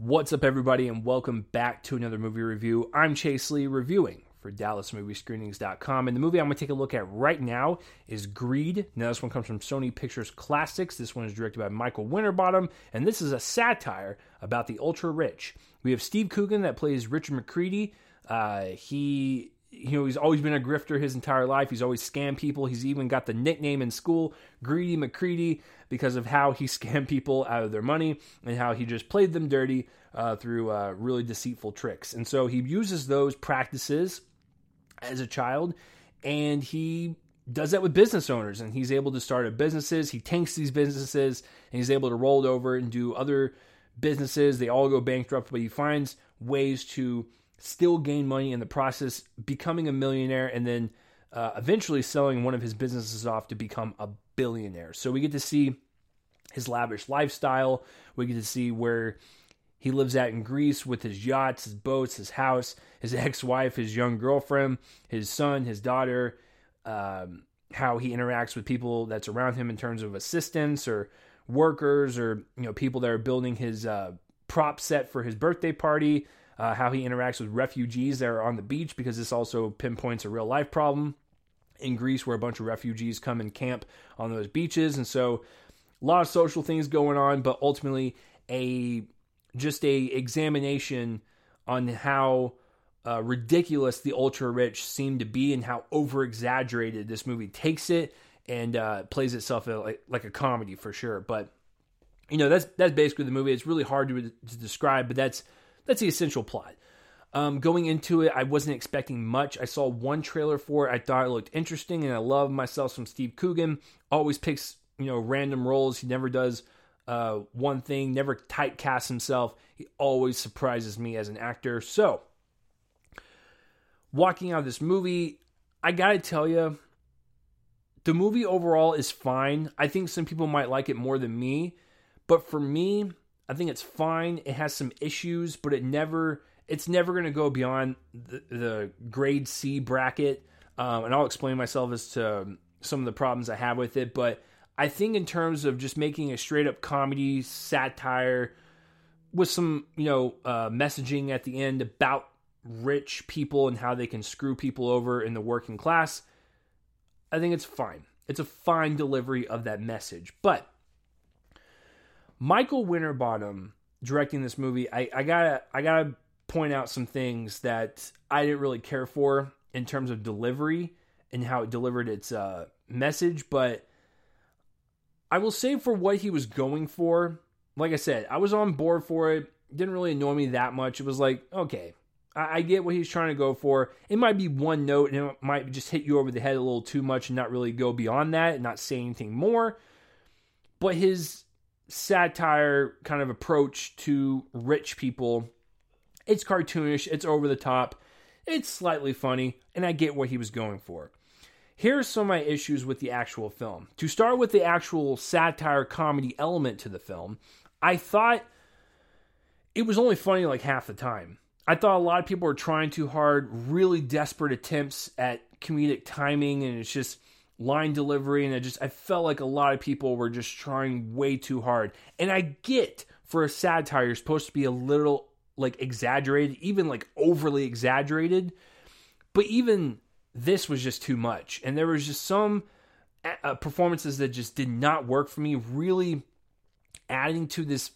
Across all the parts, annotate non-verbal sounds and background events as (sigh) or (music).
What's up, everybody, and welcome back to another movie review. I'm Chase Lee, reviewing for DallasMovieScreenings.com, and the movie I'm going to take a look at right now is Greed. Now, this one comes from Sony Pictures Classics. This one is directed by Michael Winterbottom, and this is a satire about the ultra rich. We have Steve Coogan that plays Richard McCreadie. Uh, he you know, he's always been a grifter his entire life. He's always scammed people. He's even got the nickname in school, Greedy McCreadie, because of how he (laughs) scammed people out of their money and how he just played them dirty uh, through uh, really deceitful tricks. And so he uses those practices as a child, and he does that with business owners. And he's able to start up businesses. He tanks these businesses, and he's able to roll it over and do other businesses. They all go bankrupt, but he finds ways to still gain money in the process, becoming a millionaire, and then uh, eventually selling one of his businesses off to become a billionaire. So we get to see his lavish lifestyle. We get to see where he lives at in Greece with his yachts, his boats, his house, his (laughs) ex wife, his young girlfriend, his son, his daughter, um, how he interacts with people that's around him in terms of assistants or workers or you know people that are building his uh, prop set for his birthday party uh, how he interacts with refugees that are on the beach, because this also pinpoints a real life problem in Greece where a bunch of refugees come and camp on those beaches. And so a lot of social things going on, but ultimately a just a examination on how uh, ridiculous the ultra rich seem to be and how over exaggerated this movie takes it and uh, plays itself like, like a comedy for sure. But you know that's that's basically the movie. It's really hard to, to describe, but that's that's the essential plot. Um, going into it, I wasn't expecting much. I saw one trailer for it. I thought it looked interesting, and I love myself some Steve Coogan. Always picks you know random roles. He never does uh, one thing. Never typecasts himself. He always surprises me as an actor. So, walking out of this movie, I gotta tell you, the movie overall is fine. I think some people might like it more than me, but for me, I think it's fine. It has some issues, but it never it's never going to go beyond the, the, grade C bracket. Um, and I'll explain myself as to some of the problems I have with it. But I think in terms of just making a straight up comedy satire with some you know uh, messaging at the end about rich people and how they can screw people over in the working class, I think it's fine. It's a fine delivery of that message, but Michael Winterbottom directing this movie, I, I gotta I gotta point out some things that I didn't really care for in terms of delivery and how it delivered its uh, message, but I will say for what he was going for, like I said, I was on board for it. Didn't really annoy me that much. It was like, okay, I, I get what he's trying to go for. It might be one note and it might just hit you over the head a little too much and not really go beyond that and not say anything more. But his satire kind of approach to rich people. It's cartoonish, it's over the top, it's slightly funny, and I get what he was going for. Here's some of my issues with the actual film. To start with the actual satire comedy element to the film, I thought it was only funny like half the time. I thought a lot of people were trying too hard, really desperate attempts at comedic timing, and it's just line delivery and I just I felt like a lot of people were just trying way too hard. And I get for a satire you're supposed to be a little like exaggerated, even like overly exaggerated. But even this was just too much. And there was just some uh, performances that just did not work for me, really adding to this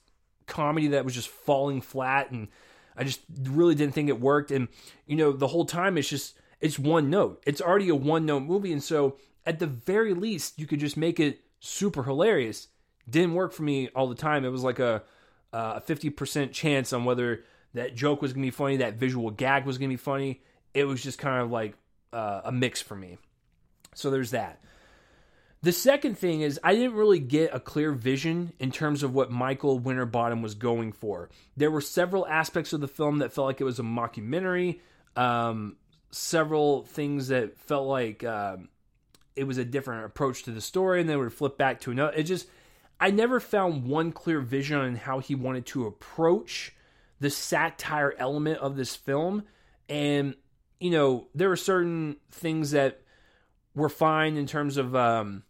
comedy that was just falling flat and I just really didn't think it worked and you know the whole time it's just it's one note. It's already a one note movie and so at the very least, you could just make it super hilarious. Didn't work for me all the time. It was like a a 50% chance on whether that joke was to be funny, that visual gag was to be funny. It was just kind of like uh, a mix for me. So there's that. The second thing is, I didn't really get a clear vision in terms of what Michael Winterbottom was going for. There were several aspects of the film that felt like it was a mockumentary, um, several things that felt like um, it was a different approach to the story and then would flip back to another. It just I never found one clear vision on how he wanted to approach the satire element of this film. And, you know, there were certain things that were fine in terms of um,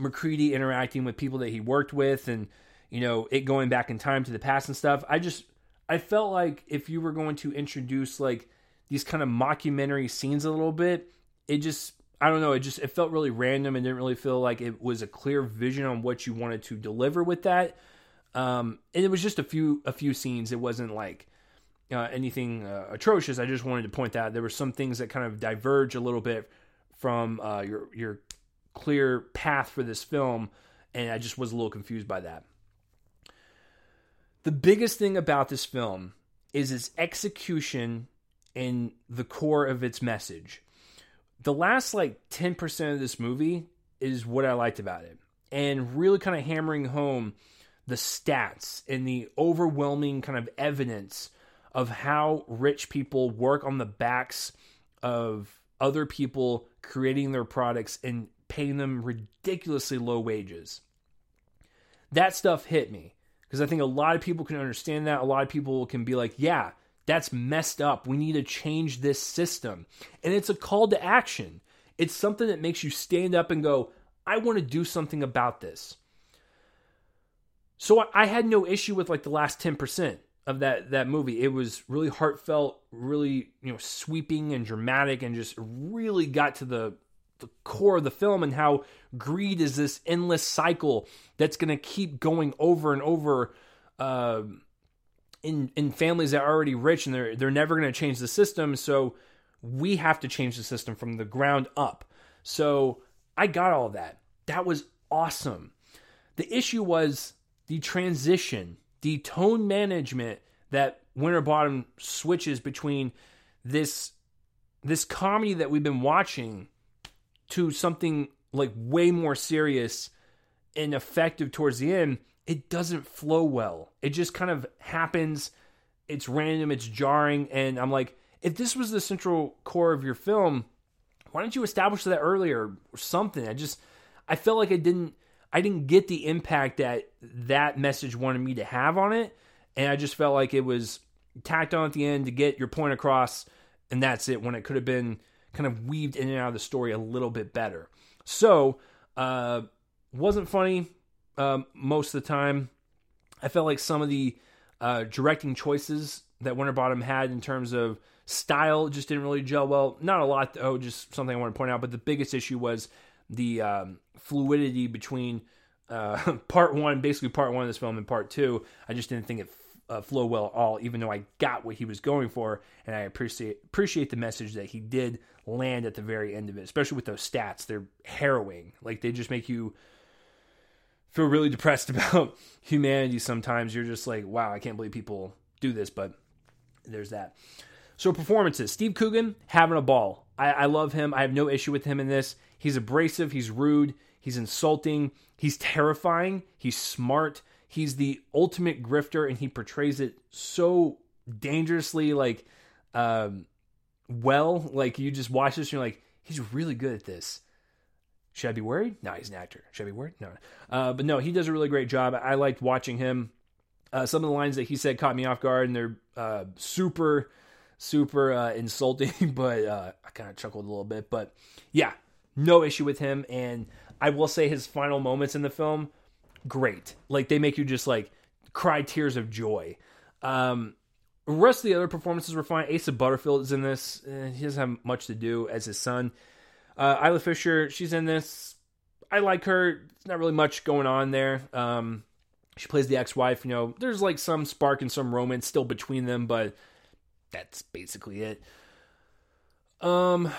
McCreadie interacting with people that he worked with and, you know, it going back in time to the past and stuff. I just, I felt like if you were going to introduce like these kind of mockumentary scenes a little bit, it just I don't know, it just it felt really random and didn't really feel like it was a clear vision on what you wanted to deliver with that. Um, and it was just a few a few scenes. It wasn't like uh, anything uh, atrocious. I just wanted to point out there were some things that kind of diverge a little bit from uh, your your clear path for this film, and I just was a little confused by that. The biggest thing about this film is its execution and the core of its message. The last like 10% of this movie is what I liked about it, and really kind of hammering home the stats and the overwhelming kind of evidence of how rich people work on the backs of other people creating their products and paying them ridiculously low wages. That stuff hit me because I think a lot of people can understand that. A lot of people can be like, yeah, that's messed up. We need to change this system. And it's a call to action. It's something that makes you stand up and go, I want to do something about this. So I had no issue with like the last 10% of that that movie. It was really heartfelt, really you know sweeping and dramatic, and just really got to the the core of the film and how greed is this endless cycle that's going to keep going over and over uh, in in families that are already rich and they're they're never going to change the system. So we have to change the system from the ground up. So I got all that. That was awesome. The issue was the transition the tone management that Winterbottom switches between this this comedy that we've been watching to something like way more serious and effective towards the end, it doesn't flow well. It just kind of happens. It's random, it's jarring, and I'm like, if this was the central core of your film, why didn't you establish that earlier or something? I just I felt like I didn't I didn't get the impact that that message wanted me to have on it, and I just felt like it was tacked on at the end to get your point across, and that's it. When it could have been kind of weaved in and out of the story a little bit better. So, uh, wasn't funny um, most of the time. I felt like some of the uh, directing choices that Winterbottom had in terms of style just didn't really gel well. Not a lot, though, just something I want to point out. But the biggest issue was the um, fluidity between uh, (laughs) part one, basically part one of this film, and part two. I just didn't think it uh, well at all, even though I got what he was going for, and I appreciate appreciate the message that he did land at the very end of it, especially with those stats. They're harrowing. Like they just make you feel really depressed (laughs) about humanity. Sometimes you're just like, wow, I can't believe people do this, but there's that. So performances: Steve Coogan having a ball. I, I love him. I have no issue with him in this. He's abrasive. He's rude. He's insulting. He's terrifying. He's smart. He's the ultimate grifter, and he portrays it so dangerously, like, um, well. Like you just watch this, and you're like, he's really good at this. Should I be worried? No, he's an actor. Should I be worried? No. Uh, but no, he does a really great job. I liked watching him. Uh, some of the lines that he said caught me off guard, and they're uh, super, super uh, insulting. (laughs) But uh, I kind of chuckled a little bit. But yeah, no issue with him. And I will say his final moments in the film, great. Like they make you just like cry tears of joy. Um, the rest of the other performances were fine. Asa Butterfield is in this. Eh, he doesn't have much to do as his son. Uh, Isla Fisher, she's in this. I like her. There's not really much going on there. Um, she plays the ex-wife. You know, there's like some spark and some romance still between them, but that's basically it. Um,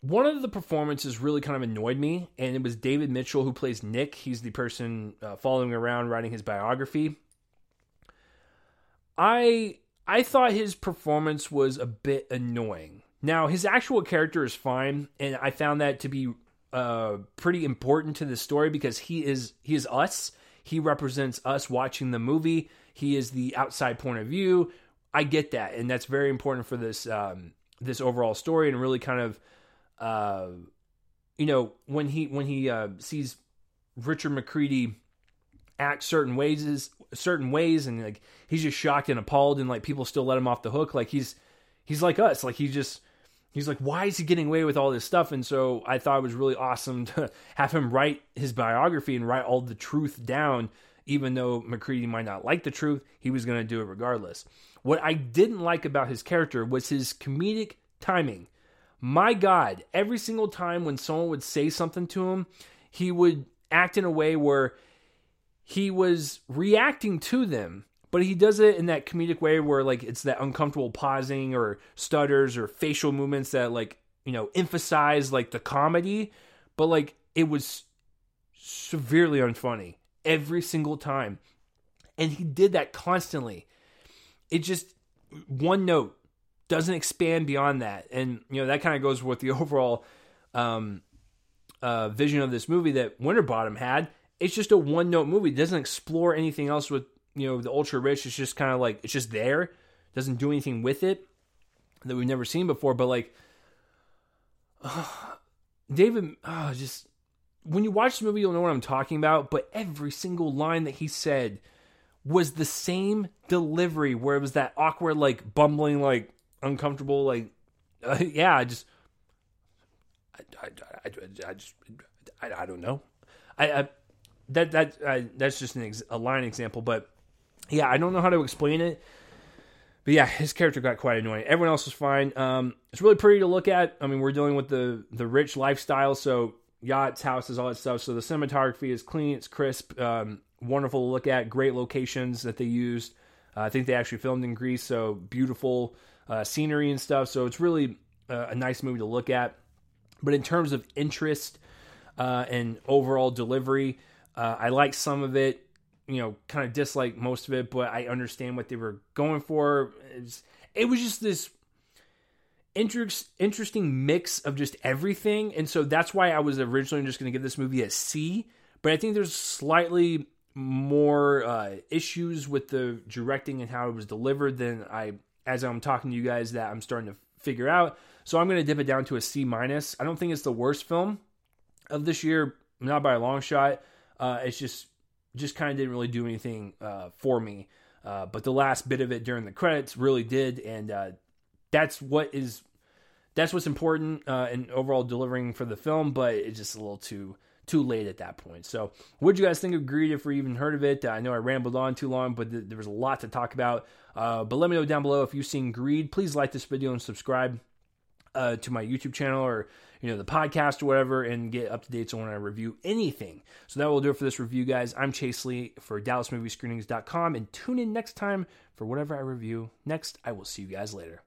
one of the performances really kind of annoyed me, and it was David Mitchell who plays Nick. He's the person uh, following around writing his biography. I I thought his performance was a bit annoying. Now his actual character is fine, and I found that to be uh, pretty important to the story because he is he is us. He represents us watching the movie. He is the outside point of view. I get that, and that's very important for this um, this overall story, and really kind of uh, you know, when he when he uh, sees Richard McCreadie act certain ways certain ways and like he's just shocked and appalled and like people still let him off the hook like he's he's like us like he just he's like why is he getting away with all this stuff and so i thought it was really awesome (laughs) to have him write his biography and write all the truth down even though McCreadie might not like the truth, he was going to do it regardless. What I didn't like about his character was his comedic timing. My God, every single time when someone would say something to him, he would act in a way where he was reacting to them, but he does it in that comedic way where like it's that uncomfortable pausing or stutters or facial movements that like, you know, emphasize like the comedy, but like it was severely unfunny every single time. And he did that constantly. It just one note doesn't expand beyond that. And you know, that kind of goes with the (laughs) overall um uh vision of this movie that Winterbottom had. It's just a one note movie. It doesn't explore anything else with, you know, the ultra rich. is just kind of like it's just there. Doesn't do anything with it that we've never seen before. But like uh, (sighs) David uh, just when you watch the movie, you'll know what I'm talking about. But every single line that he said was the same delivery, where it was that awkward, like bumbling, like uncomfortable, like uh, (laughs) yeah, I just, I, I, I, I just, I, I don't know, I, I that that I, that's just an ex, a line example, but yeah, I don't know how to explain it. But yeah, his character got quite annoying. Everyone else was fine. Um, it's really pretty to look at. I mean, we're dealing with the the rich lifestyle, so yachts, houses, all that stuff. So the cinematography is clean, it's crisp, um, wonderful to look at. Great locations that they used. Uh, I think they actually filmed in Greece, so beautiful uh, scenery and stuff. So it's really uh, a nice movie to look at. But in terms of interest uh, and overall delivery, uh, I like some of it. You know, kind of dislike most of it, but I understand what they were going for. It was, it was just this inter- interesting mix of just everything. And so that's why I was originally just going to give this movie a C. But I think there's slightly more uh, issues with the directing and how it was delivered than I, as I'm talking to you guys, that I'm starting to figure out. So I'm going to dip it down to a C minus. I don't think it's the worst film of this year, not by a long shot. Uh, it's just just kind of didn't really do anything uh, for me. Uh, but the last bit of it during the credits really did, and uh, that's what is that's what's important uh, in overall delivering for the film. But it's just a little too too late at that point. So, what do you guys think of Greed if we even heard of it? I know I rambled on too long, but th- there was a lot to talk about. Uh, but let me know down below if you've seen Greed. Please like this video and subscribe uh, to my YouTube channel or you know the podcast or whatever, and get up to date on when I review anything. So that will do it for this review, guys. I'm Chase Lee for DallasMovieScreenings.com, and tune in next time for whatever I review. Next, I will see you guys later.